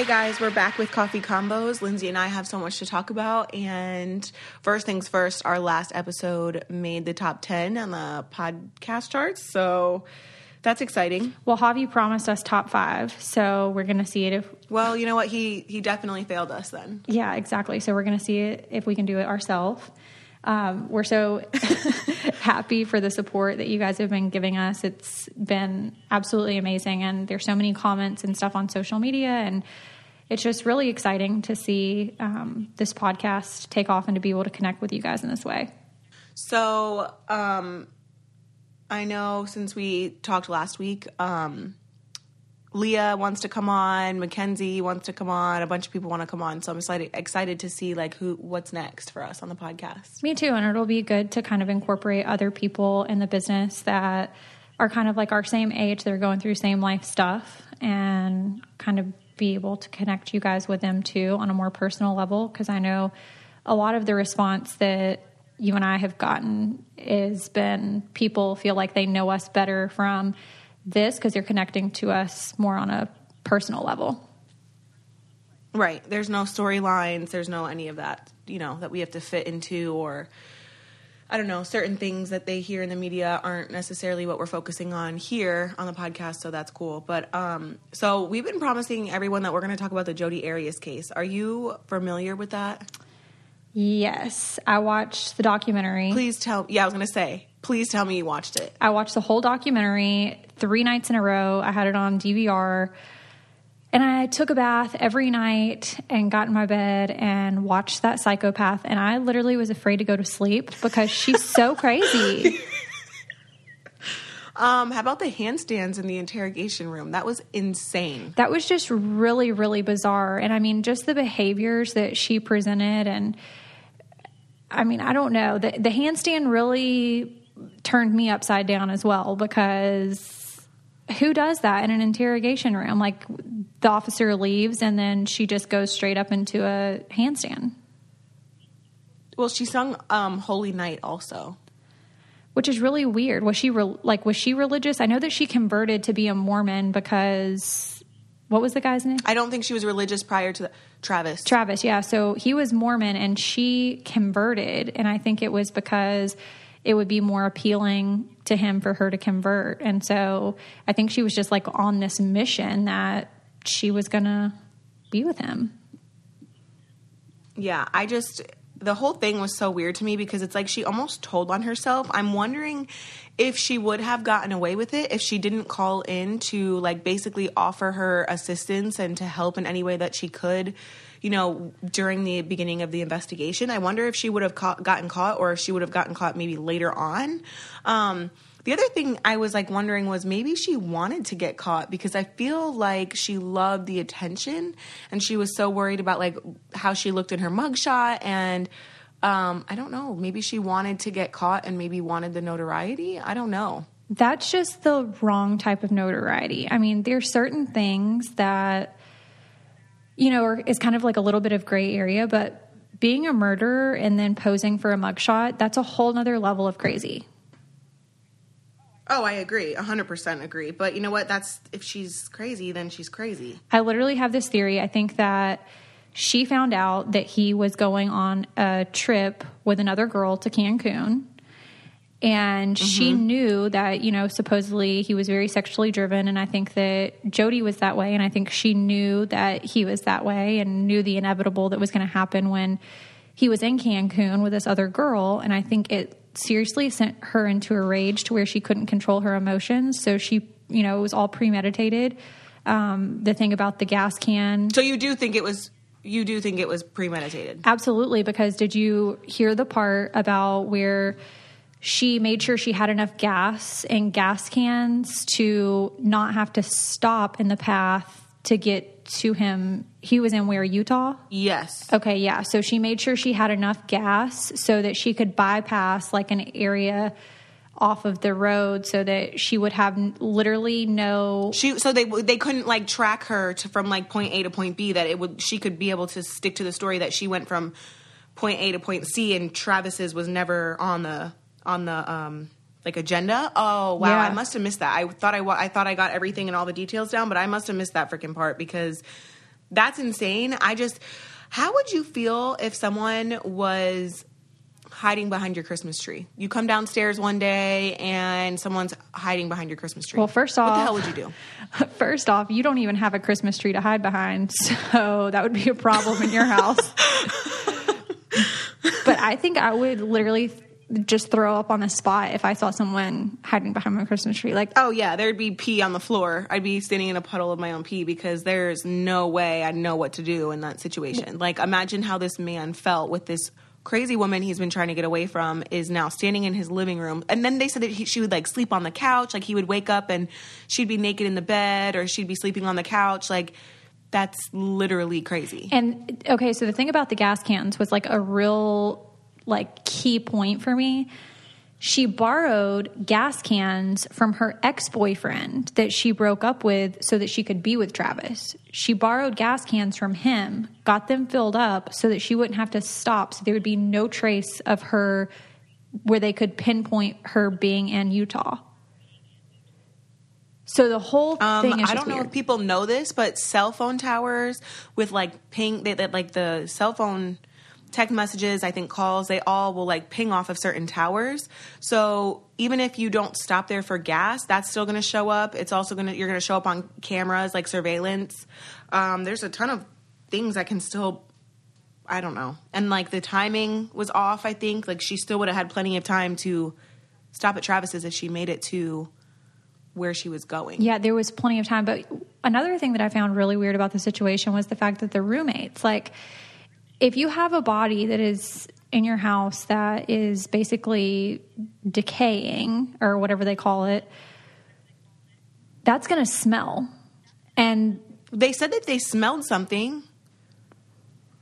Hey guys, we're back with Coffee Convos. Lindsie and I have so much to talk about. And first things first, our last episode made the top 10 on the podcast charts. So that's exciting. Well, Javi promised us top five, so we're going to see it if. Well, you know what? He he definitely failed us then. Yeah, exactly. So we're going to see it if we can do it ourselves. Um, we're so happy for the support that you guys have been giving us. It's been absolutely amazing, and there's so many comments and stuff on social media, and it's just really exciting to see um, this podcast take off and to be able to connect with you guys in this way. So, um, I know since we talked last week, um, Leah wants to come on, Mackenzie wants to come on, a bunch of people want to come on. So I'm excited excited to see like who what's next for us on the podcast. Me too, and it'll be good to kind of incorporate other people in the business that are kind of like our same age, they're going through same life stuff and kind of be able to connect you guys with them too on a more personal level because I know a lot of the response that you and I have gotten has been people feel like they know us better from this because they're connecting to us more on a personal level. Right. There's no storylines, there's no any of that, you know, that we have to fit into or I don't know, certain things that they hear in the media aren't necessarily what we're focusing on here on the podcast, so that's cool. But um so we've been promising everyone that we're going to talk about the Jodi Arias case. Are you familiar with that? Yes, I watched the documentary. Please tell Yeah, I was going to say, please tell me you watched it. I watched the whole documentary 3 nights in a row. I had it on DVR. And I took a bath every night and got in my bed and watched that psychopath. And I literally was afraid to go to sleep because she's so crazy. Um, how about the handstands in the interrogation room? That was insane. That was just really, really bizarre. And I mean, just the behaviors that she presented. And I mean, I don't know. The, the handstand really turned me upside down as well because who does that in an interrogation room? Like the officer leaves and then she just goes straight up into a handstand. Well, she sung um, "Holy Night" also, which is really weird. Was she re- like was she religious? I know that she converted to be a Mormon because what was the guy's name? I don't think she was religious prior to the, Travis. Travis, yeah. So he was Mormon and she converted, and I think it was because it would be more appealing to him for her to convert. And so I think she was just like on this mission that she was going to be with him. Yeah, I just the whole thing was so weird to me because it's like she almost told on herself. I'm wondering if she would have gotten away with it if she didn't call in to like basically offer her assistance and to help in any way that she could you know, during the beginning of the investigation. I wonder if she would have caught, gotten caught or if she would have gotten caught maybe later on. Um, the other thing I was like wondering was maybe she wanted to get caught because I feel like she loved the attention and she was so worried about like how she looked in her mugshot and um, I don't know, maybe she wanted to get caught and maybe wanted the notoriety. I don't know. That's just the wrong type of notoriety. I mean, there are certain things that you know, is kind of like a little bit of gray area, but being a murderer and then posing for a mugshot, that's a whole nother level of crazy. Oh, I agree. 100% agree. But you know what? That's if she's crazy, then she's crazy. I literally have this theory. I think that she found out that he was going on a trip with another girl to Cancun and mm-hmm. she knew that you know supposedly he was very sexually driven and i think that jodi was that way and i think she knew that he was that way and knew the inevitable that was going to happen when he was in cancun with this other girl. And i think it seriously sent her into a rage to where she couldn't control her emotions. So she you know it was all premeditated. Um, the thing about the gas can. So you do think it was you do think it was premeditated? Absolutely because did you hear the part about where she made sure she had enough gas and gas cans to not have to stop in the path to get to him. He was in where, Utah? Yes. Okay, yeah. So she made sure she had enough gas so that she could bypass like an area off of the road so that she would have literally no she so they they couldn't like track her to from like point A to point B that it would she could be able to stick to the story that she went from point A to point C and Travis's was never on the on the um like agenda. Oh wow, yeah. I must have missed that. I thought I I thought I got everything and all the details down, but I must have missed that freaking part because that's insane. I just, how would you feel if someone was hiding behind your Christmas tree? You come downstairs one day and someone's hiding behind your Christmas tree. Well, first off, what the hell would you do? First off, you don't even have a Christmas tree to hide behind, so that would be a problem in your house. but I think I would literally just throw up on the spot if I saw someone hiding behind my Christmas tree. Like, Oh yeah, there'd be pee on the floor. I'd be standing in a puddle of my own pee because there's no way I'd know what to do in that situation. Like imagine how this man felt with this crazy woman he's been trying to get away from is now standing in his living room. And then they said that he, she would like sleep on the couch, like he would wake up and she'd be naked in the bed or she'd be sleeping on the couch like that's literally crazy. And okay, so the thing about the gas cans was like a real like key point for me. She borrowed gas cans from her ex-boyfriend that she broke up with so that she could be with Travis. She borrowed gas cans from him, got them filled up so that she wouldn't have to stop so there would be no trace of her where they could pinpoint her being in Utah. So the whole Um, thing is I don't know if people know this, but cell phone towers with like ping, they, like the cell phone text messages, I think calls, they all will like ping off of certain towers. So even if you don't stop there for gas, that's still going to show up. It's also going to you're going to show up on cameras like surveillance. Um, there's a ton of things that can still. I don't know. And like the timing was off, I think. Like she still would have had plenty of time to stop at Travis's if she made it to where she was going. Yeah, there was plenty of time. But another thing that I found really weird about the situation was the fact that the roommates, like, if you have a body that is in your house that is basically decaying or whatever they call it, that's going to smell. And They said that they smelled something.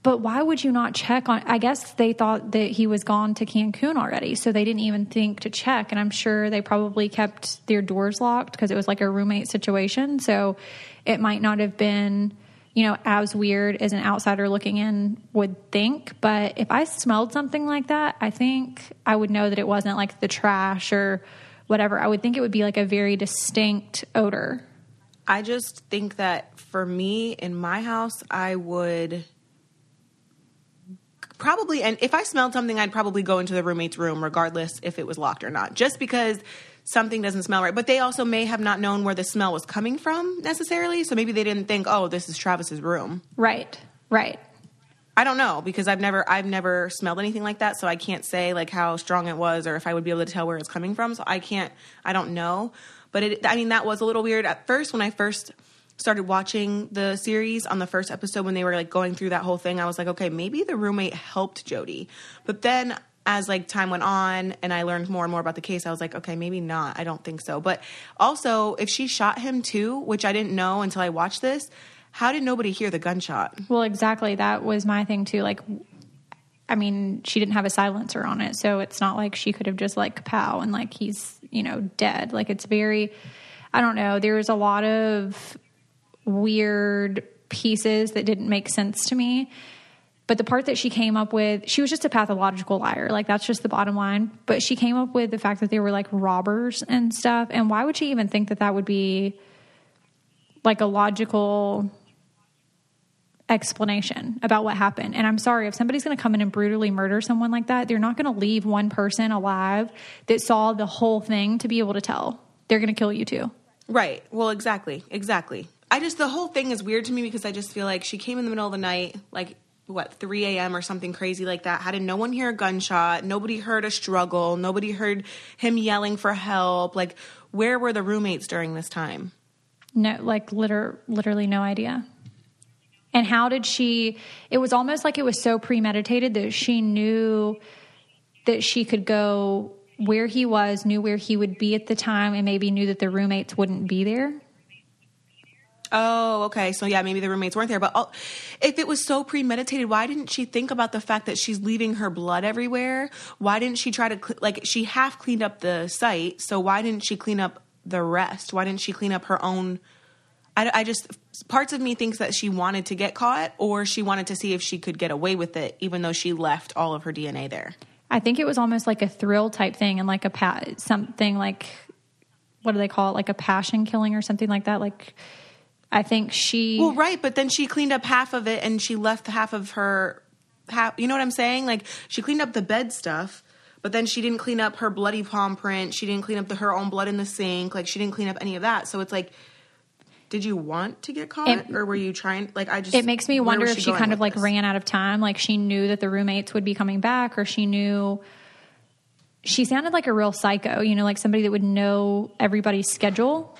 but why would you not check on I guess they thought that he was gone to Cancun already, so they didn't even think to check and I'm sure they probably kept their doors locked because it was like a roommate situation, so it might not have been you know, as weird as an outsider looking in would think. But if I smelled something like that, I think I would know that it wasn't like the trash or whatever. I would think it would be like a very distinct odor. I just think that for me in my house, I would probably, and if I smelled something, I'd probably go into the roommate's room, regardless if it was locked or not, just because something doesn't smell right. But they also may have not known where the smell was coming from necessarily. So maybe they didn't think, oh, this is Travis's room. Right. Right. I don't know because I've never I've never smelled anything like that, so I can't say like how strong it was or if I would be able to tell where it's coming from. So I can't I don't know. But it I mean that was a little weird at first when I first started watching the series on the first episode when they were like going through that whole thing. I was like, okay, maybe the roommate helped Jodi. But then as like time went on and I learned more and more about the case, I was like, okay, maybe not. I don't think so. But also, if she shot him too, which I didn't know until I watched this, how did nobody hear the gunshot? Well, exactly. That was my thing too. Like, I mean, she didn't have a silencer on it, so it's not like she could have just like pow and like he's you know dead. Like it's very, I don't know. There's a lot of weird pieces that didn't make sense to me. But the part that she came up with, she was just a pathological liar. Like that's just the bottom line. But she came up with the fact that they were like robbers and stuff. And why would she even think that that would be like a logical explanation about what happened. And I'm sorry, if somebody's going to come in and brutally murder someone like that, they're not going to leave one person alive that saw the whole thing to be able to tell. They're going to kill you too. Right. Well, exactly. Exactly. I just, the whole thing is weird to me because I just feel like she came in the middle of the night, like, what, 3 a.m. or something crazy like that. How did no one hear a gunshot? Nobody heard a struggle. Nobody heard him yelling for help. Like, where were the roommates during this time? No, like liter- literally no idea. And how did she? It was almost like it was so premeditated that she knew that she could go where he was, knew where he would be at the time, and maybe knew that the roommates wouldn't be there. Oh, okay. So yeah, maybe the roommates weren't there. But if it was so premeditated, why didn't she think about the fact that she's leaving her blood everywhere? Why didn't she try to cl- like she half cleaned up the site? So why didn't she clean up the rest? Why didn't she clean up her own? I, I just parts of me thinks that she wanted to get caught, or she wanted to see if she could get away with it, even though she left all of her DNA there. I think it was almost like a thrill type thing, and like a pa- something like what do they call it, like a passion killing or something like that, like I think she. Well, right, but then she cleaned up half of it and she left half of her half. You know what I'm saying? Like she cleaned up the bed stuff, but then she didn't clean up her bloody palm print. She didn't clean up the, her own blood in the sink. Like she didn't clean up any of that. So it's like, did you want to get caught, It- or were you trying? Like I just. it makes me wonder if she going kind of like this? ran out of time. Like she knew that the roommates would be coming back, or she knew. She sounded like a real psycho, you know, like somebody that would know everybody's schedule.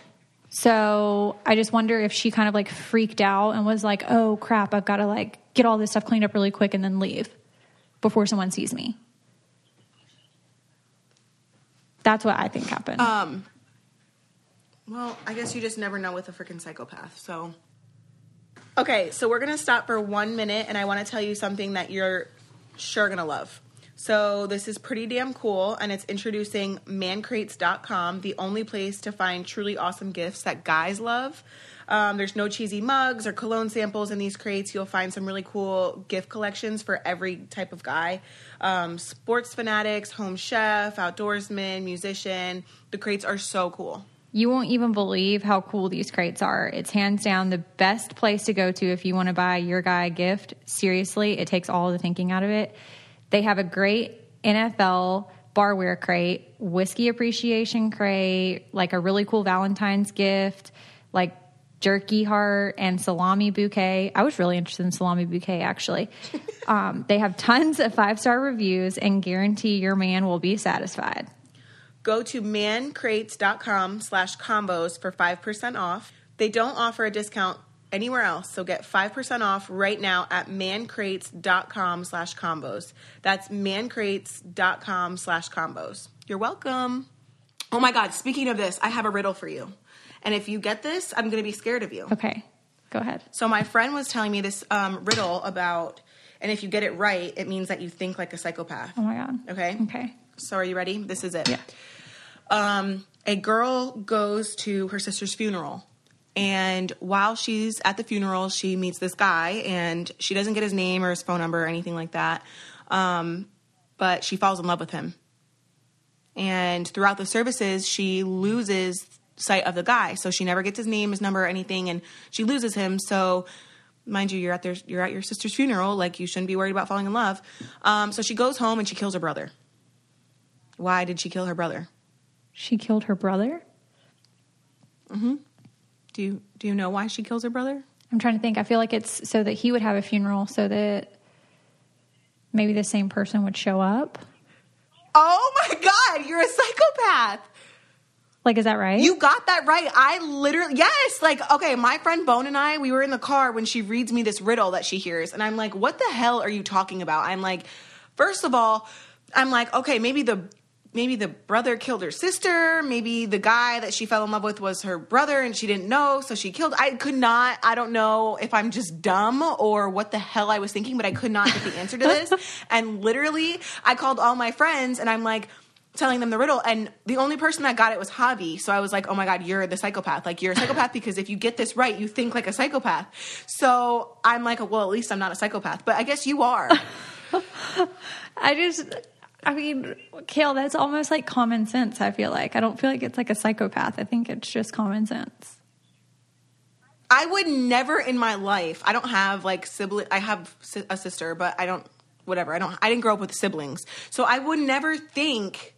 So I just wonder if she kind of like freaked out and was like, "Oh crap, I've got to like get all this stuff cleaned up really quick and then leave before someone sees me." That's what I think happened. Um. Well, I guess you just never know with a freaking psychopath. So. Okay, so we're gonna stop for one minute, and I want to tell you something that you're sure gonna love. So this is pretty damn cool, and it's introducing mancrates.com, the only place to find truly awesome gifts that guys love. Um, there's no cheesy mugs or cologne samples in these crates. You'll find some really cool gift collections for every type of guy um, sports fanatics, home chef, outdoorsman, musician. The crates are so cool. You won't even believe how cool these crates are. It's hands down the best place to go to if you want to buy your guy a gift. Seriously, it takes all the thinking out of it. They have a great NFL barware crate, whiskey appreciation crate, like a really cool Valentine's gift, like jerky heart and salami bouquet. I was really interested in salami bouquet actually. um, they have tons of five star reviews and guarantee your man will be satisfied. Go to mancrates.com slash convos for 5% off. They don't offer a discount anywhere else, so get 5% off right now at mancrates.com slash convos. That's mancrates.com slash convos. You're welcome. Oh my God, speaking of this, I have a riddle for you. And if you get this, I'm going to be scared of you. Okay, go ahead. So my friend was telling me this um, riddle about, and if you get it right, it means that you think like a psychopath. Oh my God. Okay? Okay. So are you ready? This is it. Yeah. Um, a girl goes to her sister's funeral. And while she's at the funeral, she meets this guy, and she doesn't get his name or his phone number or anything like that. Um, but she falls in love with him. And throughout the services, she loses sight of the guy. So she never gets his name, his number, or anything, and she loses him. So mind you, you're at their you're at your sister's funeral, like you shouldn't be worried about falling in love. Um, so she goes home and she kills her brother. Why did she kill her brother? She killed her brother? Do you do you know why she kills her brother? I'm trying to think. I feel like it's so that he would have a funeral so that maybe the same person would show up. Oh my god, you're a psychopath. Like, is that right? You got that right. I literally yes, like okay, my friend Bone and I, we were in the car when she reads me this riddle that she hears and I'm like, "What the hell are you talking about?" I'm like, first of all, I'm like, okay, maybe the maybe the brother killed her sister, maybe the guy that she fell in love with was her brother and she didn't know, so she killed. I could not, I don't know if I'm just dumb or what the hell I was thinking, but I could not get the answer to this. and literally, I called all my friends and I'm like, telling them the riddle and the only person that got it was Javi. So I was like, "Oh my god, you're the psychopath. Like you're a psychopath because if you get this right, you think like a psychopath." So I'm like, "Well, at least I'm not a psychopath." But I guess you are. I just, I mean, Kail, that's almost like common sense. I feel like I don't feel like it's like a psychopath. I think it's just common sense. I would never in my life. I don't have like sibling. I have a sister, but I don't. Whatever. I don't. I didn't grow up with siblings, so I would never think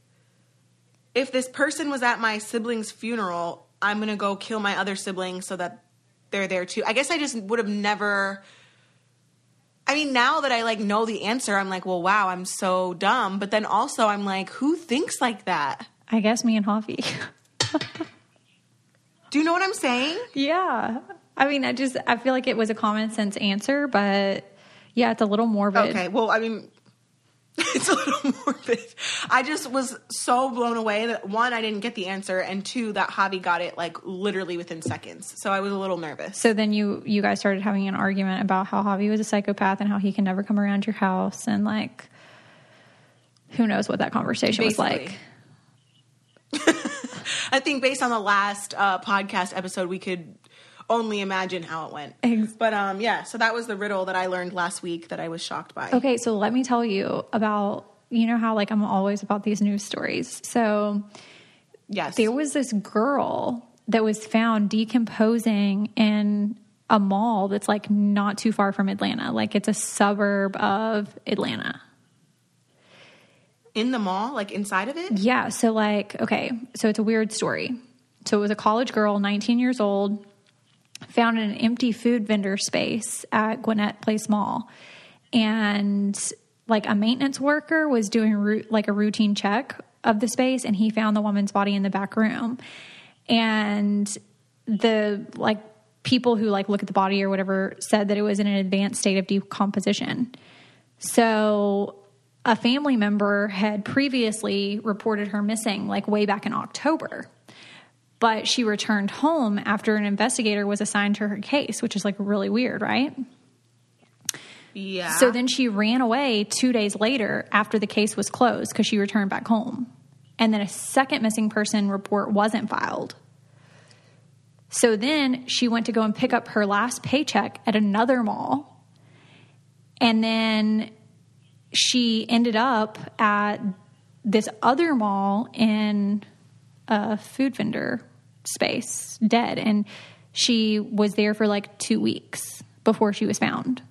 if this person was at my sibling's funeral, I'm gonna go kill my other sibling so that they're there too. I guess I just would have never. I mean, now that I like know the answer, I'm like, well, wow, I'm so dumb. But then also, I'm like, who thinks like that? I guess me and Javi. Do you know what I'm saying? yeah. I mean, I just, I feel like it was a common sense answer, but yeah, it's a little morbid. Okay, well, I mean, it's a little morbid. I just was so blown away that one, I didn't get the answer, and two, that Javi got it like literally within seconds. So I was a little nervous. So then you you guys started having an argument about how Javi was a psychopath and how he can never come around your house and like who knows what that conversation was like. I think based on the last uh, podcast episode, we could only imagine how it went. But um, yeah, so that was the riddle that I learned last week that I was shocked by. Okay, so let me tell you about you know how like I'm always about these news stories. So Yes. there was this girl that was found decomposing in a mall that's like not too far from Atlanta. Like it's a suburb of Atlanta. In the mall, like inside of it? Yeah. So, like, okay. So it's a weird story. So it was a college girl, 19 years old, found an empty food vendor space at Gwinnett Place Mall. And like a maintenance worker was doing like a routine check of the space and he found the woman's body in the back room. And the like people who like look at the body or whatever said that it was in an advanced state of decomposition. So a family member had previously reported her missing like way back in October. But she returned home after an investigator was assigned to her case, which is like really weird, right? Yeah. So then she ran away two days later after the case was closed because she returned back home. And then a second missing person report wasn't filed. So then she went to go and pick up her last paycheck at another mall. And then she ended up at this other mall in a food vendor space, dead. And she was there for like two weeks before she was found.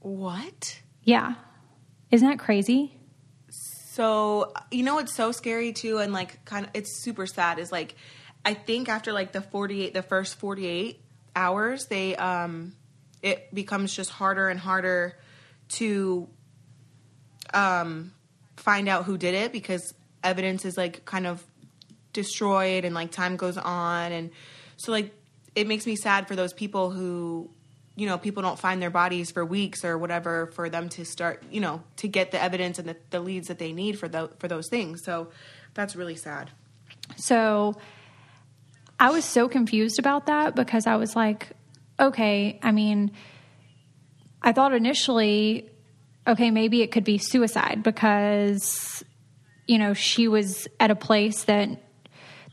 what? Yeah. Isn't that crazy? So you know what's so scary too, and like kind of it's super sad is like I think after like the forty eight, the first forty eight hours, they um it becomes just harder and harder to um find out who did it because evidence is like kind of destroyed and like time goes on. And so like it makes me sad for those people who you know people don't find their bodies for weeks or whatever for them to start you know to get the evidence and the, the leads that they need for the, for those things. So that's really sad. So I was so confused about that because I was like, okay, I mean, I thought initially, okay, maybe it could be suicide because, you know, she was at a place that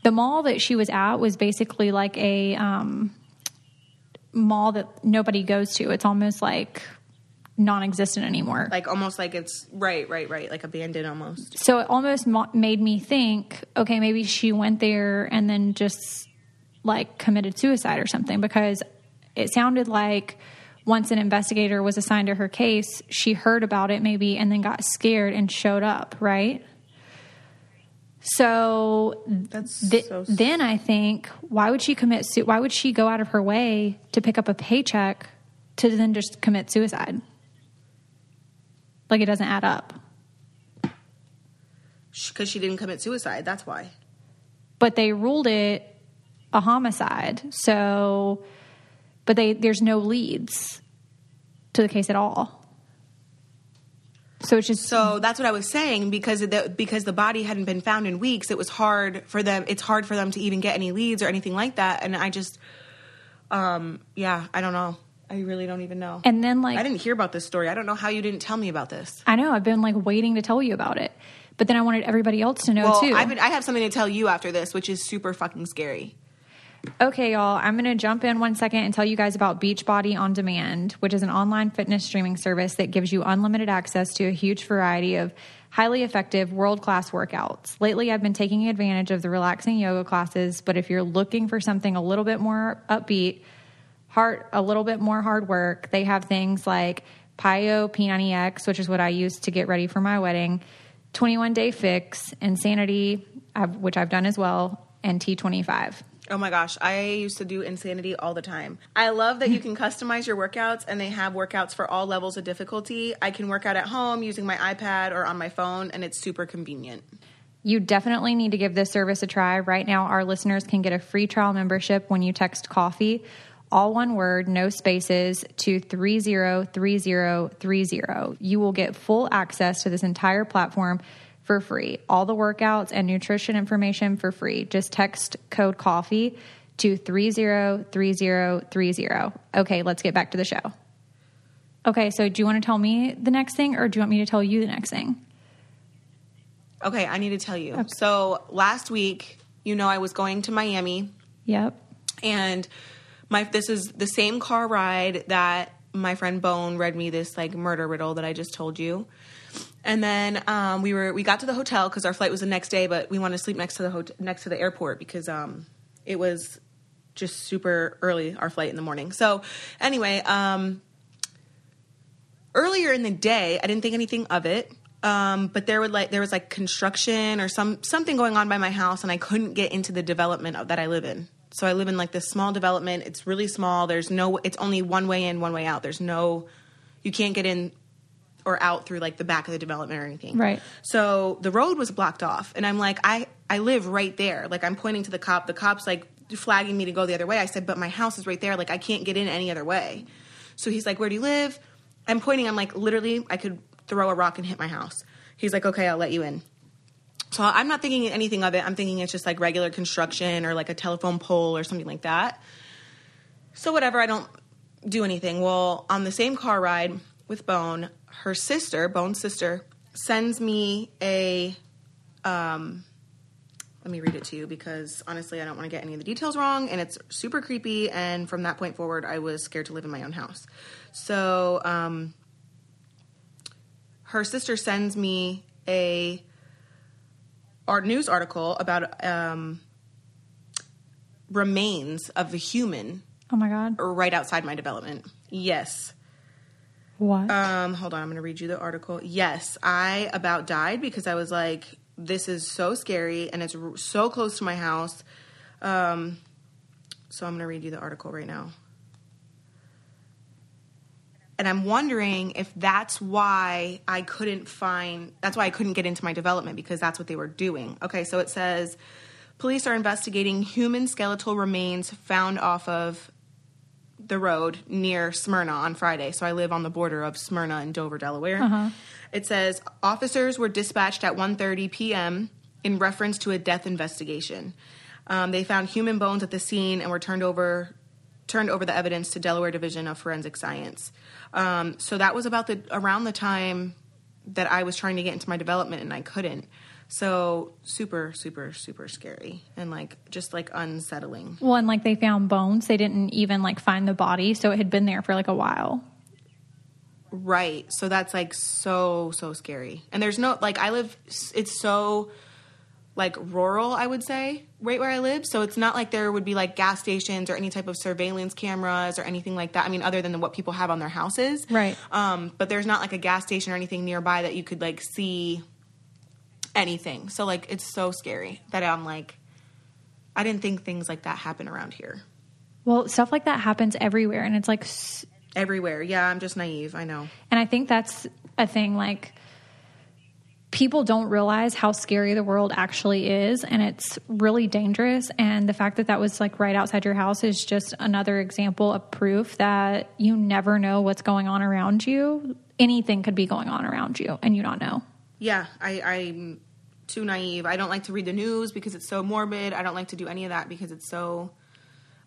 the mall that she was at was basically like a um, mall that nobody goes to. It's almost like non existent anymore. like almost like it's right right right like abandoned almost so it almost mo- made me think okay maybe she went there and then just like committed suicide or something because it sounded like once an investigator was assigned to her case she heard about it maybe and then got scared and showed up right so that's th- so then i think why would she commit su- why would she go out of her way to pick up a paycheck to then just commit suicide like it doesn't add up because she didn't commit suicide that's why but they ruled it a homicide. So, but they there's no leads to the case at all. So it's just So that's what I was saying because the because the body hadn't been found in weeks. It was hard for them. It's hard for them to even get any leads or anything like that. And I just, um, yeah, I don't know. I really don't even know. and then like I didn't hear about this story. I don't know how you didn't tell me about this. I know I've been like waiting to tell you about it, but then I wanted everybody else to know Well, too. I've been, I have something to tell you after this, which is super fucking scary. Okay, y'all, I'm going to jump in one second and tell you guys about Beachbody On Demand, which is an online fitness streaming service that gives you unlimited access to a huge variety of highly effective, world class workouts. Lately, I've been taking advantage of the relaxing yoga classes, but if you're looking for something a little bit more upbeat, heart, a little bit more hard work, they have things like Pio P90X, which is what I used to get ready for my wedding, 21 Day Fix, Insanity, which I've done as well, and T25. Oh my gosh, I used to do insanity all the time. I love that you can customize your workouts and they have workouts for all levels of difficulty. I can work out at home using my iPad or on my phone and it's super convenient. You definitely need to give this service a try. Right now, our listeners can get a free trial membership when you text coffee, all one word, no spaces, to 303030. You will get full access to this entire platform for free. All the workouts and nutrition information for free. Just text code coffee to 303030. Okay, let's get back to the show. Okay, so do you want to tell me the next thing or do you want me to tell you the next thing? Okay, I need to tell you. So last week, you know, I was going to Miami Yep. and my this is the same car ride that my friend Bone read me this like murder riddle that I just told you. And then um, we were we got to the hotel because our flight was the next day, but we wanted to sleep next to the next to the airport because um, it was just super early our flight in the morning. So anyway, um, earlier in the day, I didn't think anything of it. Um, but there would like there was like construction or some something going on by my house, and I couldn't get into the development of, that I live in. So I live in like this small development. It's really small. There's no. It's only one way in, one way out. There's no. You can't get in or out through like the back of the development or anything. Right. So the road was blocked off, and I'm like, I I live right there. Like I'm pointing to the cop. The cop's like flagging me to go the other way. I said, but my house is right there. Like I can't get in any other way. So he's like, where do you live? I'm pointing. I'm like, literally, I could throw a rock and hit my house. He's like, okay, I'll let you in. So I'm not thinking anything of it. I'm thinking it's just like regular construction or like a telephone pole or something like that. So whatever, I don't do anything. Well, on the same car ride with Bone, her sister, Bone's sister, sends me a um let me read it to you because honestly I don't want to get any of the details wrong and it's super creepy and from that point forward I was scared to live in my own house. So um her sister sends me a our news article about um, remains of a human Oh my god. right outside my development. Yes. What? Um, hold on, I'm going to read you the article. Yes, I about died because I was like, this is so scary and it's r- so close to my house. Um, so I'm going to read you the article right now. And I'm wondering if that's why I couldn't find, that's why I couldn't get into my development because that's what they were doing. Okay, so it says police are investigating human skeletal remains found off of the road near Smyrna on Friday. So I live on the border of Smyrna and Dover, Delaware. It says officers were dispatched at 1:30 p.m. in reference to a death investigation. Um, they found human bones at the scene and were turned over turned over the evidence to Delaware Division of Forensic Science. Um, so that was about the around the time that I was trying to get into my development and I couldn't. So super, super, super scary and like just like unsettling. well, and like they found bones. They didn't even like find the body, so it had been there for like a while. Right. So that's like so so scary. And there's no like I live it's so like rural, I would say, right where I live. So it's not like there would be like gas stations or any type of surveillance cameras or anything like that. I mean, other than what people have on their houses. Right. Um, but there's not like a gas station or anything nearby that you could like see anything. So like it's so scary that I'm like I didn't think things like that happen around here. Well, stuff like that happens everywhere, and it's like, s- Everywhere. Yeah, I'm just naive. I know. and I think that's a thing. Like, people don't realize how scary the world actually is, and it's really dangerous. And the fact that that was like right outside your house is just another example of proof that you never know what's going on around you. Anything could be going on around you, and you don't know. Yeah, I, I'm too naive. I don't like to read the news because it's so morbid. I don't like to do any of that because it's so.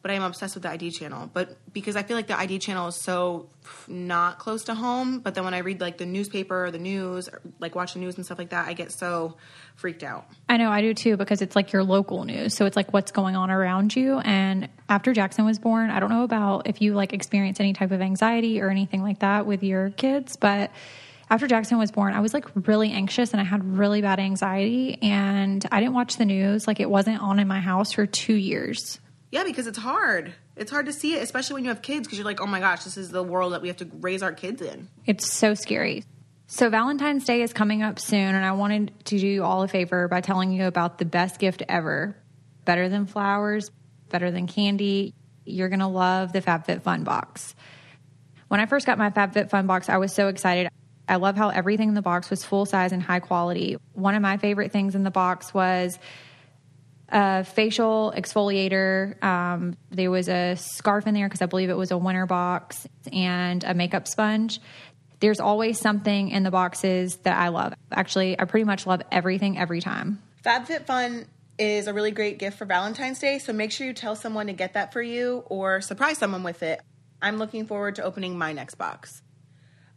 But I am obsessed with the ID channel. But because I feel like the ID channel is so not close to home. But then when I read like the newspaper or the news, or, like watch the news and stuff like that, I get so freaked out. I know I do too because it's like your local news. So it's like what's going on around you. And after Jackson was born, I don't know about if you like experience any type of anxiety or anything like that with your kids, but after Jackson was born, I was like really anxious and I had really bad anxiety and I didn't watch the news. Like it wasn't on in my house for two years. Yeah, because it's hard. It's hard to see it, especially when you have kids, because you're like, oh my gosh, this is the world that we have to raise our kids in. It's so scary. So, Valentine's Day is coming up soon, and I wanted to do you all a favor by telling you about the best gift ever. Better than flowers, better than candy. You're going to love the FabFitFun box. When I first got my FabFitFun box, I was so excited. I love how everything in the box was full size and high quality. One of my favorite things in the box was a facial exfoliator. Um, there was a scarf in there because I believe it was a winter box and a makeup sponge. There's always something in the boxes that I love. Actually, I pretty much love everything every time. FabFitFun is a really great gift for Valentine's Day, so make sure you tell someone to get that for you or surprise someone with it. I'm looking forward to opening my next box.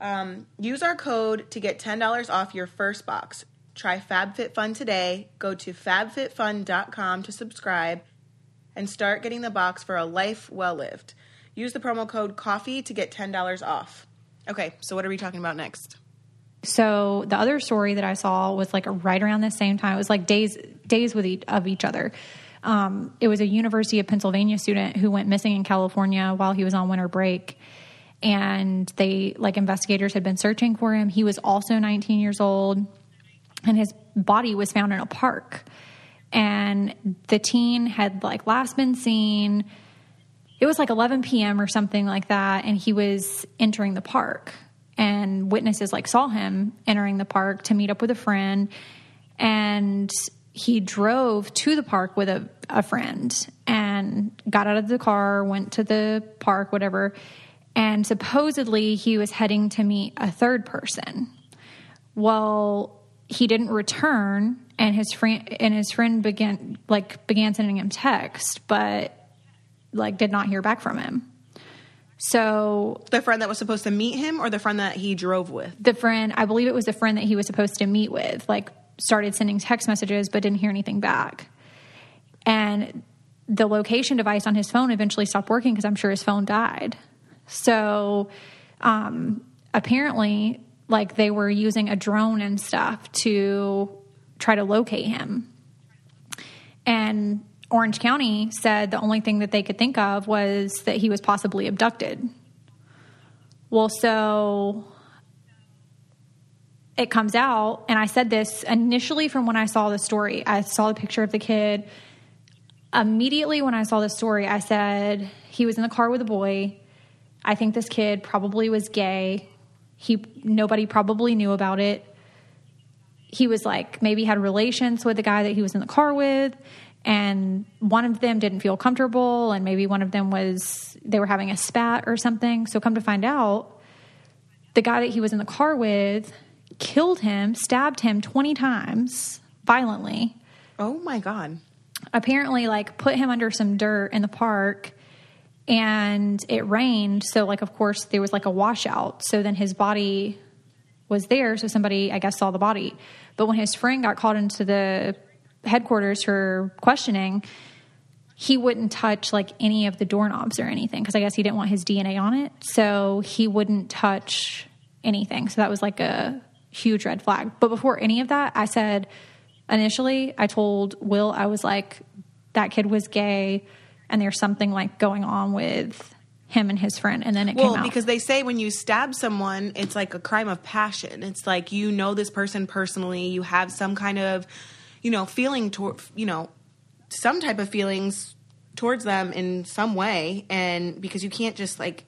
Um, use our code to get $10 off your first box. Try FabFitFun today. Go to fabfitfun.com to subscribe and start getting the box for a life well lived. Use the promo code COFFEE to get $10 off. Okay, so what are we talking about next? So the other story that I saw was like right around the same time. It was like days days with each, of each other. Um, it was a University of Pennsylvania student who went missing in California while he was on winter break, and they like investigators had been searching for him. He was also 19 years old, and his body was found in a park. And the teen had like last been seen. It was like 11 p.m. or something like that, and he was entering the park and witnesses like saw him entering the park to meet up with a friend and he drove to the park with a, a friend and got out of the car went to the park whatever and supposedly he was heading to meet a third person well he didn't return and his friend and his friend began like began sending him text but like did not hear back from him so The friend that was supposed to meet him or the friend that he drove with? the friend, I believe it was the friend that he was supposed to meet with, like started sending text messages but didn't hear anything back. And the location device on his phone eventually stopped working because I'm sure his phone died. So um, apparently, like they were using a drone and stuff to try to locate him. And Orange County said the only thing that they could think of was that he was possibly abducted. Well, so it comes out, and I said this initially from when I saw the story. I saw the picture of the kid. Immediately when I saw the story, I said he was in the car with a boy. I think this kid probably was gay. He nobody probably knew about it. He was like maybe had relations with the guy that he was in the car with and one of them didn't feel comfortable and maybe one of them was they were having a spat or something so come to find out the guy that he was in the car with killed him stabbed him 20 times violently Oh my god. apparently like put him under some dirt in the park and it rained so like of course there was like a washout. So then his body was there so somebody i guess saw the body. But when his friend got called into the headquarters for questioning he wouldn't touch like any of the doorknobs or anything because i guess he didn't want his dna on it so he wouldn't touch anything. So that was like a huge red flag. But before any of that i said initially i told will i was like that kid was gay and there's something like going on with him and his friend and then it Well, came out Well, because they say when you stab someone, it's like a crime of passion. It's like you know this person personally, you have some kind of, you know, feeling toward, you know, some type of feelings towards them in some way, and because you can't just like,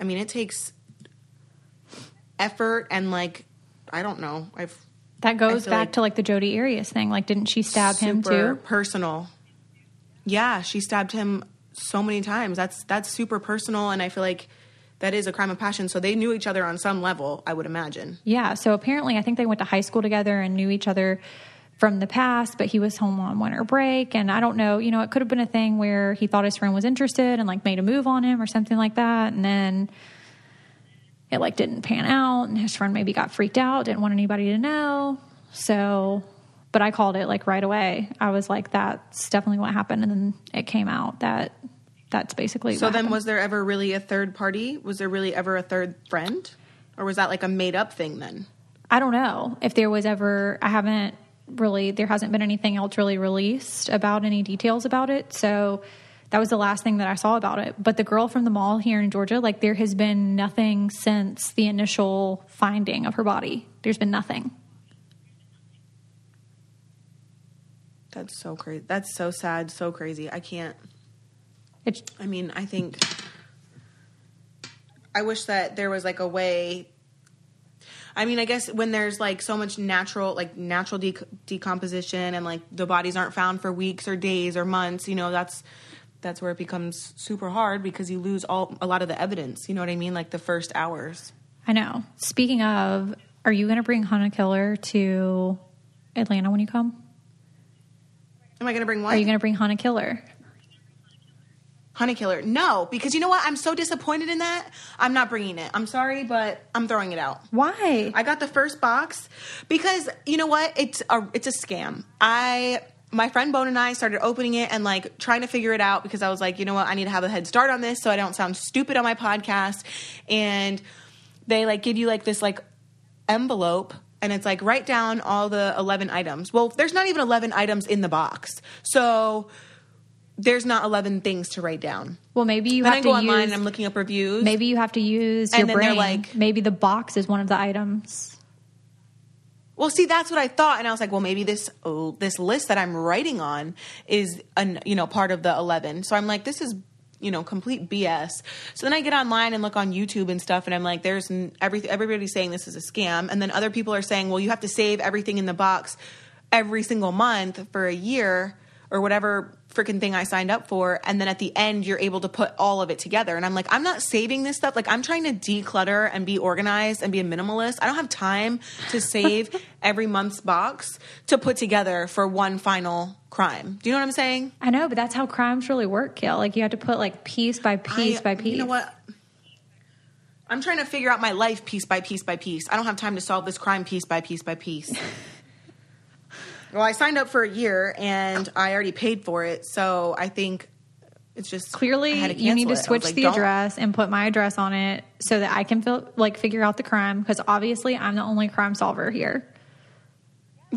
I mean, it takes effort and like, I don't know, I've that goes back like- to like the jodi arias thing like didn't she stab him too personal. Yeah, she stabbed him so many times. That's that's super personal, and I feel like that is a crime of passion. So they knew each other on some level, I would imagine. Yeah, so apparently I think they went to high school together and knew each other from the past, but he was home on winter break and I don't know, you know, it could have been a thing where he thought his friend was interested and like made a move on him or something like that and then it like didn't pan out and his friend maybe got freaked out, didn't want anybody to know. So, but I called it like right away. I was like that's definitely what happened and then it came out that that's basically So then, happened. was there ever really a third party? Was there really ever a third friend, or was that like a made up thing then? I don't know if there was ever. I haven't really. There hasn't been anything else really released about any details about it. So that was the last thing that I saw about it. But the girl from the mall here in Georgia, like there has been nothing since the initial finding of her body. There's been nothing. That's so crazy. That's so sad. So crazy. I can't. It's I mean, I think I wish that there was like a way. I mean, I guess when there's like so much natural, like natural dec decomposition, and like the bodies aren't found for weeks or days or months, you know, that's that's where it becomes super hard because you lose all a lot of the evidence. You know what I mean? Like the first hours. I know. Speaking of, are you going to bring Hunt a Killer to Atlanta when you come? Am I going to bring what? Are you going to bring Hunt a Killer? Hunt a Killer. No, because you know what? I'm so disappointed in that. I'm not bringing it. I'm sorry, but I'm throwing it out. Why? I got the first box because you know what? It's a it's a scam. I my friend Bone and I started opening it and like trying to figure it out because I was like, you know what? I need to have a head start on this so I don't sound stupid on my podcast. And they like give you like this like envelope and it's like write down all the 11 items. Well, there's not even 11 items in the box. So there's not 11 things to write down. Well, maybe you Then have I to go online use. and I'm looking up reviews. maybe you have to use And your then they're brain. like- maybe the box is one of the items. Well, see, that's what I thought, and I was like, well, maybe this oh, this list that I'm writing on is an you know part of the eleven. So I'm like, this is you know complete BS. So then I get online and look on YouTube and stuff, and I'm like, there's every everybody's saying this is a scam, and then other people are saying, well, you have to save everything in the box every single month for a year or whatever freaking thing I signed up for, and then at the end you're able to put all of it together. And I'm like, I'm not saving this stuff. Like I'm trying to declutter and be organized and be a minimalist. I don't have time to save every month's box to put together for one final crime. Do you know what I'm saying? I know, but that's how crimes really work, Kail. Like you have to put like piece by piece I- by piece. You know what? I'm trying to figure out my life piece by piece by piece. I don't have time to solve this crime piece by piece by piece. well, I signed up for a year and I already paid for it, so I think it's just Clearly, you need to it. Switch like, the "Don't." address and put my address on it so that I can feel like figure out the crime because obviously I'm the only crime solver here.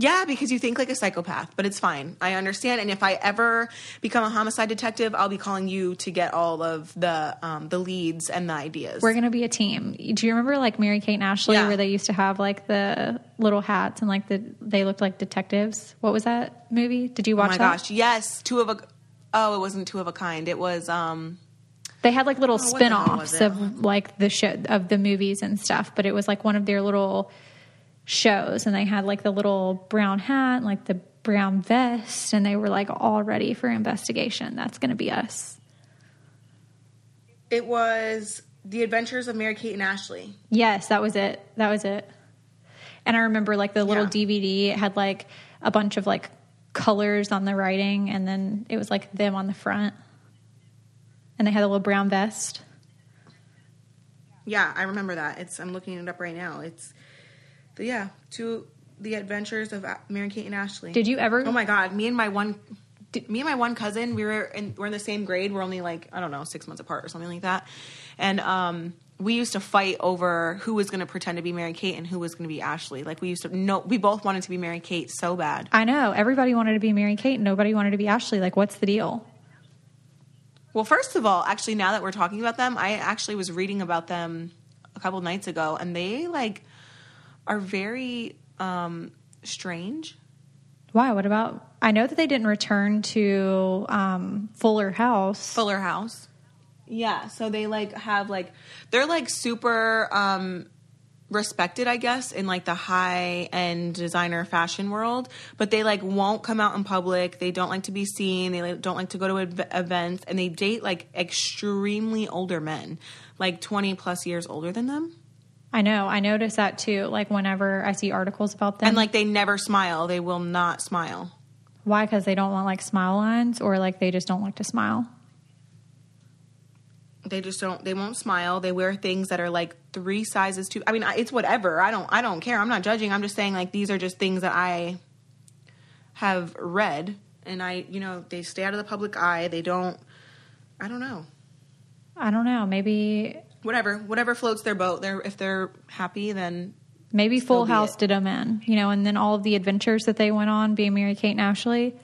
Yeah, because you think like a psychopath, but it's fine. I understand. And if I ever become a homicide detective, I'll be calling you to get all of the um, the leads and the ideas. We're gonna be a team. Do you remember like Mary Kate and Ashley Yeah. where they used to have like the little hats and like the they looked like detectives? What was that movie? Did you watch? oh my that? gosh, yes, two of a. Oh, it wasn't two of a kind. It was um. They had like little Oh, what the hell was spin-offs of like the show of the movies and stuff, but it was like one of their little shows and they had like the little brown hat, and, like the brown vest and they were like all ready for investigation. That's going to be us. It was the Adventures of Mary Kate and Ashley. Yes, that was it. That was it. And I remember like the little Yeah. DVD it had like a bunch of like colors on the writing and then it was like them on the front. And they had a little brown vest. Yeah, I remember that. It's I'm looking it up right now. It's the yeah, to the Adventures of Mary Kate and Ashley. Did you ever Oh my god, me and my one me and my one cousin, we were in we're in the same grade. We're only like, I don't know, 6 months apart or something like that. And um we used to fight over who was going to pretend to be Mary Kate and who was going to be Ashley. Like we used to no we both wanted to be Mary Kate so bad. I know everybody wanted to be Mary Kate, nobody wanted to be Ashley. Like, what's the deal? Well, first of all, actually now that we're talking about them, I actually was reading about them a couple nights ago and they like are very um strange. Why? What about? I know that they didn't return to um, Fuller House. Fuller House. Yeah, so they like have like they're like super um respected, I guess, in like the high end designer fashion world, but they like won't come out in public. They don't like to be seen. They like, don't like to go to ev- events and they date like extremely older men, like 20 plus years older than them. I know. I notice that too. Like whenever I see articles about them, And like they never smile. They will not smile. why? Because they don't want like smile lines, or like they just don't like to smile. They just don't. They won't smile. They wear things that are like three sizes too. I mean, it's whatever. I don't. I don't care. I'm not judging. I'm just saying like these are just things that I have read, and I, you know, they stay out of the public eye. They don't. I don't know. I don't know. Maybe Whatever. Whatever floats their boat. They're if they're happy, then maybe Full House did them in. You know, and then all of the adventures that they went on, being Mary Kate and Ashley,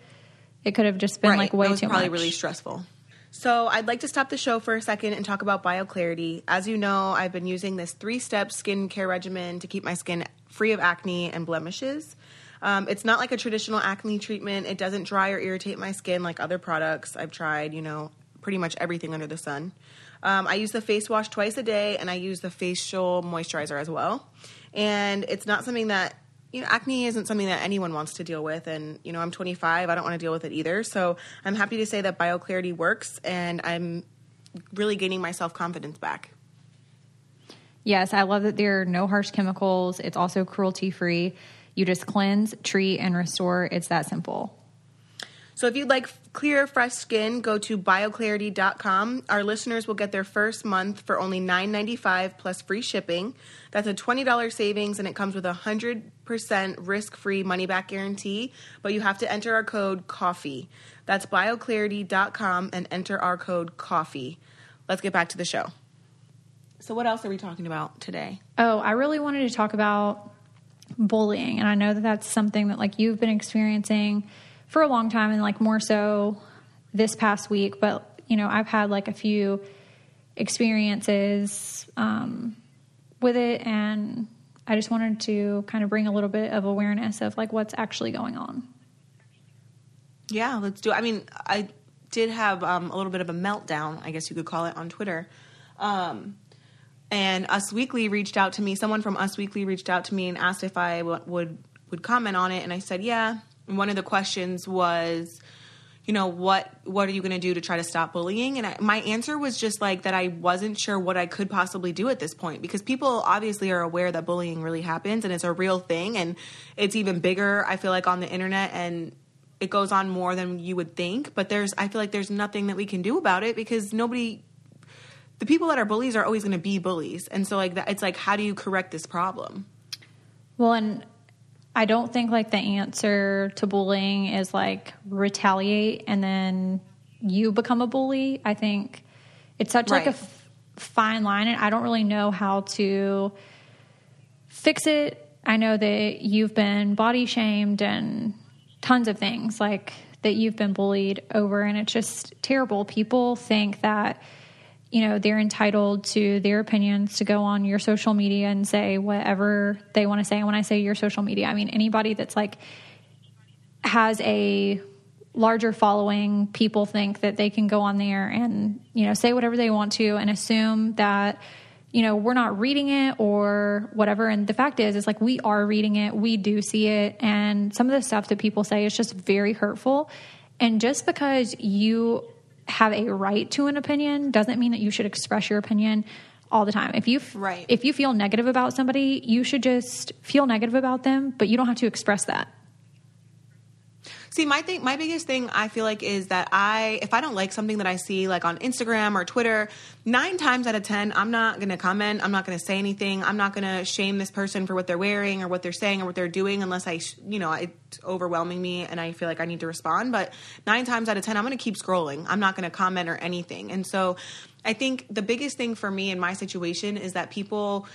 it could have just been right. like way too probably much. really stressful. So I'd like to stop the show for a second and talk about BioClarity. As you know, I've been using this three-step skincare regimen to keep my skin free of acne and blemishes. Um, it's not like a traditional acne treatment. It doesn't dry or irritate my skin like other products I've tried. You know, pretty much everything under the sun. Um, I use the face wash twice a day, and I use the facial moisturizer as well. And it's not something that you know, acne isn't something that anyone wants to deal with. And, you know, I'm 25. I don't want to deal with it either. So I'm happy to say that BioClarity works and I'm really gaining my self confidence back. Yes, I love that there are no harsh chemicals. It's also cruelty free. You just cleanse, treat, and restore. It's that simple. So if you'd like clear, fresh skin, go to bioclarity.com. Our listeners will get their first month for only $9.95 plus free shipping. That's a $20 savings and it comes with a 100% risk-free money-back guarantee, but you have to enter our code COFFEE. That's bioclarity.com and enter our code COFFEE. Let's get back to the show. So what else are we talking about today? Oh, I really wanted to talk about bullying. And I know that that's something that like you've been experiencing for a long time and like more so this past week. But, you know, I've had like a few experiences um, with it. And I just wanted to kind of bring a little bit of awareness of like what's actually going on. Yeah, let's do it. I mean, I did have um, a little bit of a meltdown, I guess you could call it, on Twitter. Um, and Us Weekly reached out to me. Someone from Us Weekly reached out to me and asked if I w- would would comment on it, and I said yeah. One of the questions was, you know, what what are you going to do to try to stop bullying? And I, my answer was just like that. I wasn't sure what I could possibly do at this point because people obviously are aware that bullying really happens and it's a real thing, and it's even bigger. I feel like on the internet and it goes on more than you would think but there's i feel like there's nothing that we can do about it because nobody the people that are bullies are always going to be bullies and so like that it's like how do you correct this problem well and i don't think like the answer to bullying is like retaliate and then you become a bully. I think it's such right. like a f- fine line and i don't really know how to fix it. I know that you've been body shamed and tons of things like that you've been bullied over and it's just terrible. People think that you know they're entitled to their opinions to go on your social media and say whatever they want to say and when i say your social media i mean anybody that's like has a larger following people think that they can go on there and you know say whatever they want to and assume that you know, we're not reading it or whatever. And the fact is, is like we are reading it, we do see it. And some of the stuff that people say is just very hurtful. And just because you have a right to an opinion doesn't mean that you should express your opinion all the time. If you right. if you feel negative about somebody, you should just feel negative about them, but you don't have to express that. See, my thing, my biggest thing, I feel like is that I, if I don't like something that I see like on Instagram or Twitter, nine times out of ten, I'm not going to comment. I'm not going to say anything. I'm not going to shame this person for what they're wearing or what they're saying or what they're doing, unless I, you know, it's overwhelming me and I feel like I need to respond. But nine times out of ten, I'm going to keep scrolling. I'm not going to comment or anything. And so, I think the biggest thing for me in my situation is that people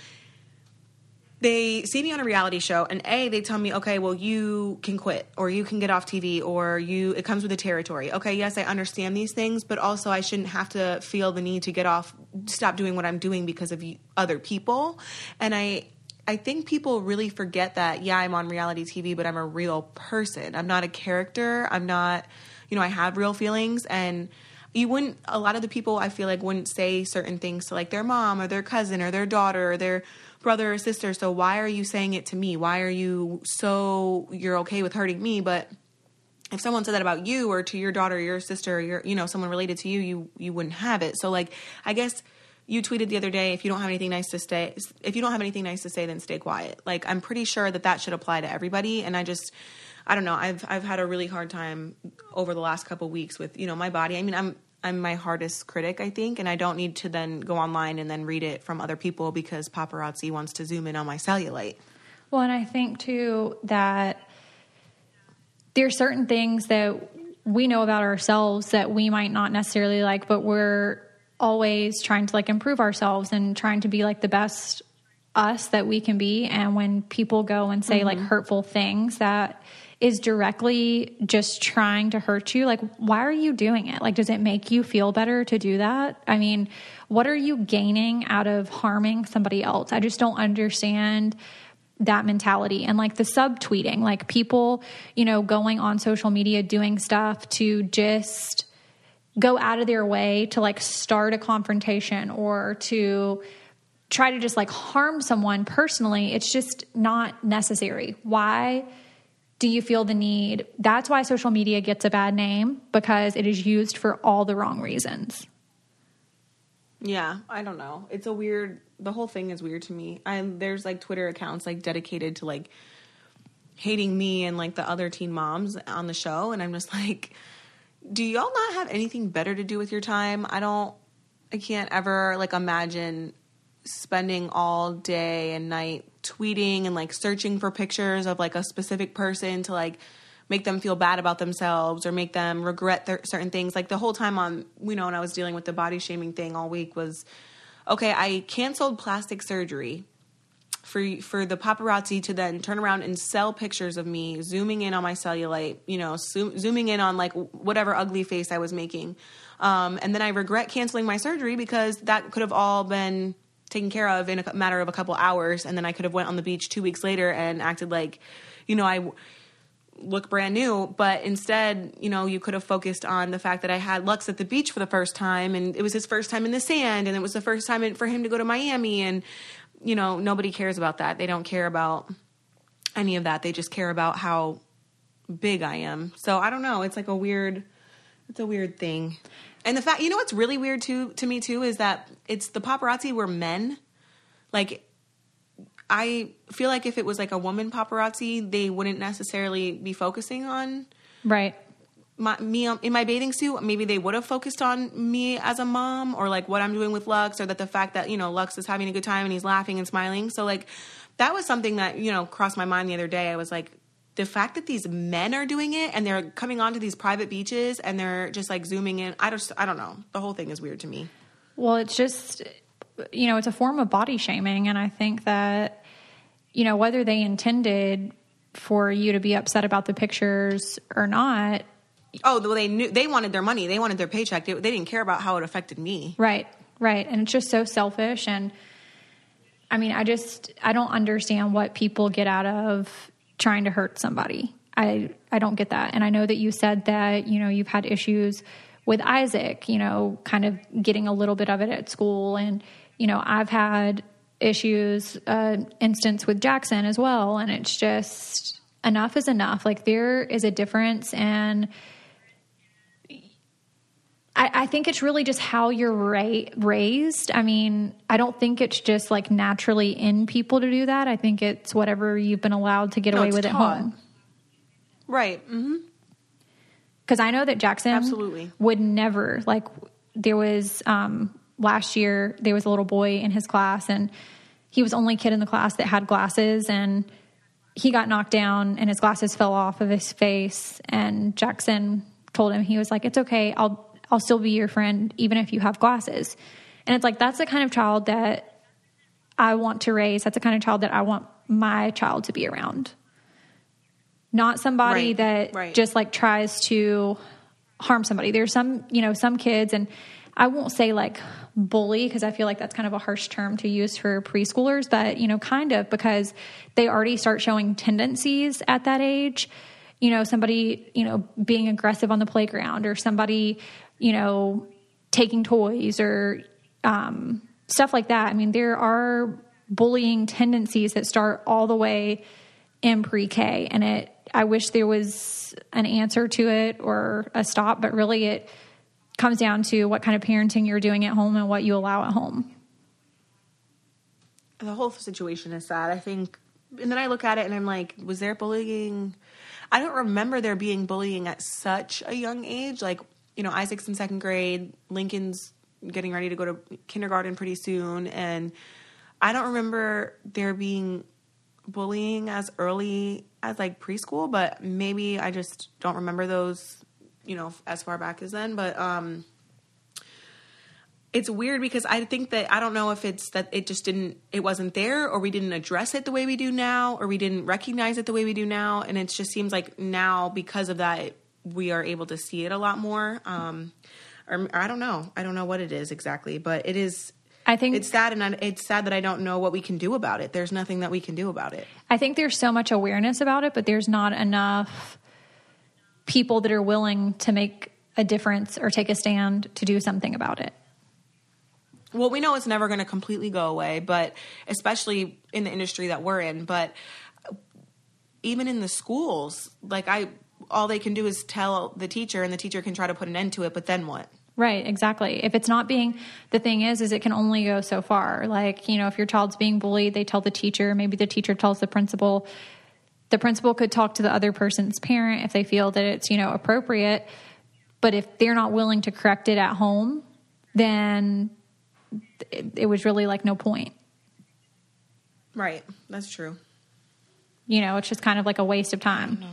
they see me on a reality show and a they tell me okay well you can quit or you can get off tv or you it comes with the territory okay yes i understand these things but also i shouldn't have to feel the need to get off stop doing what i'm doing because of other people and i I think people really forget that, yeah, I'm on reality TV, but I'm a real person. I'm not a character. I'm not, you know, I have real feelings. And you wouldn't, a lot of the people I feel like wouldn't say certain things to like their mom or their cousin or their daughter or their brother or sister. So why are you saying it to me? Why are you so you're okay with hurting me, but if someone said that about you or to your daughter or your sister or your you know someone related to you, you you wouldn't have it. So like I guess you tweeted the other day if you don't have anything nice to say if you don't have anything nice to say then stay quiet. Like I'm pretty sure that that should apply to everybody and I just I don't know. I've I've had a really hard time over the last couple weeks with, you know, my body. I mean, I'm I'm my hardest critic, I think, and I don't need to then go online and then read it from other people because paparazzi wants to zoom in on my cellulite. Well, and I think too that there are certain things that we know about ourselves that we might not necessarily like, but we're always trying to like improve ourselves and trying to be like the best us that we can be. And when people go and say mm-hmm. like hurtful things that is directly just trying to hurt you, like, why are you doing it? Like, does it make you feel better to do that? I mean, what are you gaining out of harming somebody else? I just don't understand that mentality and like the subtweeting, like people, you know, going on social media doing stuff to just go out of their way to like start a confrontation or to try to just like harm someone personally. It's just not necessary. Why? Do you feel the need? That's why social media gets a bad name because it is used for all the wrong reasons. Yeah, I don't know. It's a weird. The whole thing is weird to me. And there's like Twitter accounts like dedicated to like hating me and like the other teen moms on the show, and I'm just like, do y'all not have anything better to do with your time? I don't. I can't ever like imagine spending all day and night tweeting and like searching for pictures of like a specific person to like make them feel bad about themselves or make them regret th- certain things. Like the whole time on, you know, when I was dealing with the body shaming thing all week was okay, I canceled plastic surgery for for the paparazzi to then turn around and sell pictures of me zooming in on my cellulite, you know, zoom, zooming in on like whatever ugly face I was making. Um, and then I regret canceling my surgery because that could have all been taken care of in a matter of a couple hours and then I could have went on the beach 2 weeks later and acted like you know I look brand new, but instead, you know, you could have focused on the fact that I had Lux at the beach for the first time and it was his first time in the sand and it was the first time for him to go to Miami and you know, nobody cares about that. They don't care about any of that. They just care about how big I am. So I don't know, it's like a weird it's a weird thing. And the fact, you know what's really weird too to me too is that it's the paparazzi were men. Like I feel like if it was like a woman paparazzi, they wouldn't necessarily be focusing on right my, me um, in my bathing suit. Maybe they would have focused on me as a mom or like what I'm doing with Lux or that the fact that you know Lux is having a good time and he's laughing and smiling. So like that was something that you know crossed my mind the other day. I was like, the fact that these men are doing it and they're coming onto these private beaches and they're just like zooming in. I just I don't know. The whole thing is weird to me. Well, it's just you know it's a form of body shaming, and I think that you know, whether they intended for you to be upset about the pictures or not. Oh, well, they knew they wanted their money. They wanted their paycheck. They, they didn't care about how it affected me. Right, right. And it's just so selfish. And I mean, I just, I don't understand what people get out of trying to hurt somebody. I, I don't get that. And I know that you said that, you know, you've had issues with Isaac, you know, kind of getting a little bit of it at school. And, you know, I've had issues uh, instance with Jackson as well, and it's just enough is enough. Like there is a difference, and I, I think it's really just how you're ra- raised. I mean, I don't think it's just like naturally in people to do that. I think it's whatever you've been allowed to get no, away with taught. at home. Right. Mm-hmm because I know that Jackson absolutely would never like. There was um, last year there was a little boy in his class and he was the only kid in the class that had glasses and he got knocked down and his glasses fell off of his face and Jackson told him he was like it's okay I'll I'll still be your friend even if you have glasses and it's like that's the kind of child that I want to raise that's the kind of child that I want my child to be around not somebody right, that right. just like tries to harm somebody there's some you know some kids and I won't say like bully because I feel like that's kind of a harsh term to use for preschoolers, but you know, kind of because they already start showing tendencies at that age. You know, somebody, you know, being aggressive on the playground or somebody, you know, taking toys or um, stuff like that. I mean, there are bullying tendencies that start all the way in pre K. And it, I wish there was an answer to it or a stop, but really it, comes down to what kind of parenting you're doing at home and what you allow at home. The whole situation is sad. I think, and then I look at it and I'm like, was there bullying? I don't remember there being bullying at such a young age. Like, you know, Isaac's in second grade, Lincoln's getting ready to go to kindergarten pretty soon. And I don't remember there being bullying as early as like preschool, but maybe I just don't remember those you know, as far back as then, but um it's weird because I think that I don't know if it's that it just didn't it wasn't there or we didn't address it the way we do now or we didn't recognize it the way we do now and it just seems like now because of that we are able to see it a lot more um or, I don't know. I don't know what it is exactly, but it is I think it's sad, and I, it's sad that I don't know what we can do about it. There's nothing that we can do about it. I think there's so much awareness about it, but there's not enough people that are willing to make a difference or take a stand to do something about it. Well, we know it's never going to completely go away, but especially in the industry that we're in, but even in the schools, like I all they can do is tell the teacher and the teacher can try to put an end to it, but then what? Right, exactly. If it's not being the thing is is it can only go so far. Like, you know, if your child's being bullied, they tell the teacher, maybe the teacher tells the principal, the principal could talk to the other person's parent if they feel that it's, you know, appropriate. But if they're not willing to correct it at home, then it, it was really like no point. Right. That's true. You know, it's just kind of like a waste of time.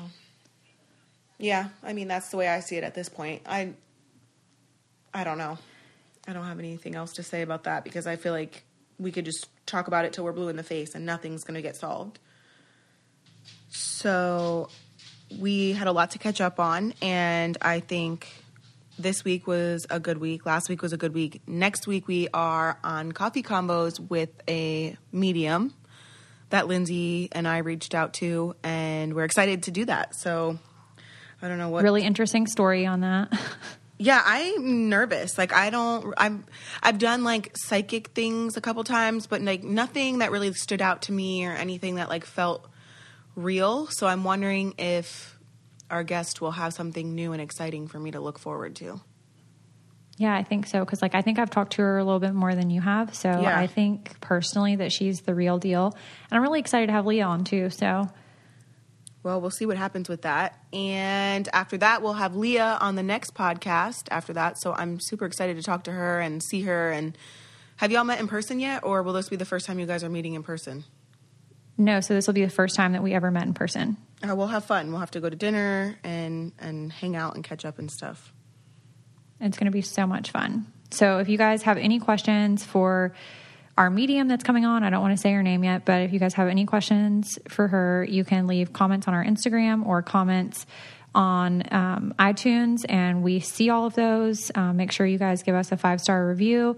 Yeah, I mean that's the way I see it at this point. I I don't know. I don't have anything else to say about that because I feel like we could just talk about it till we're blue in the face and nothing's going to get solved. So we had a lot to catch up on, and I think this week was a good week. Last week was a good week. Next week we are on Coffee Convos with a medium that Lindsie and I reached out to, and we're excited to do that. So I don't know what Really interesting story on that. Yeah, I'm nervous. Like I don't I'm I've done like psychic things a couple times, but like nothing that really stood out to me or anything that like felt real. So I'm wondering if our guest will have something new and exciting for me to look forward to. Yeah, I think so. Because, like, I think I've talked to her a little bit more than you have. So Yeah. I think personally that she's the real deal. And I'm really excited to have Leah on too. So Well, we'll see what happens with that. And after that, we'll have Leah on the next podcast after that. So I'm super excited to talk to her and see her. And have y'all met in person yet? Or will this be the first time you guys are meeting in person? no, so this will be the first time that we ever met in person. Uh, we'll have fun. We'll have to go to dinner and, and hang out and catch up and stuff. It's going to be so much fun. So if you guys have any questions for our medium that's coming on, I don't want to say her name yet, but if you guys have any questions for her, you can leave comments on our Instagram or comments on um, iTunes, and we see all of those. Um, make sure you guys give us a five star review.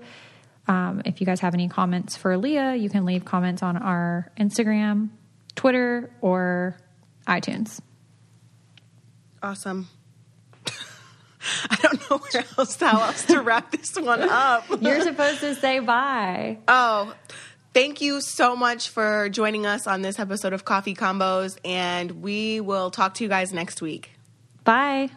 Um, if you guys have any comments for Leah, you can leave comments on our Instagram, Twitter, or iTunes. Awesome. I don't know where else how else to wrap this one up. You're supposed to say bye. Oh, thank you so much for joining us on this episode of Coffee Convos, and we will talk to you guys next week. Bye.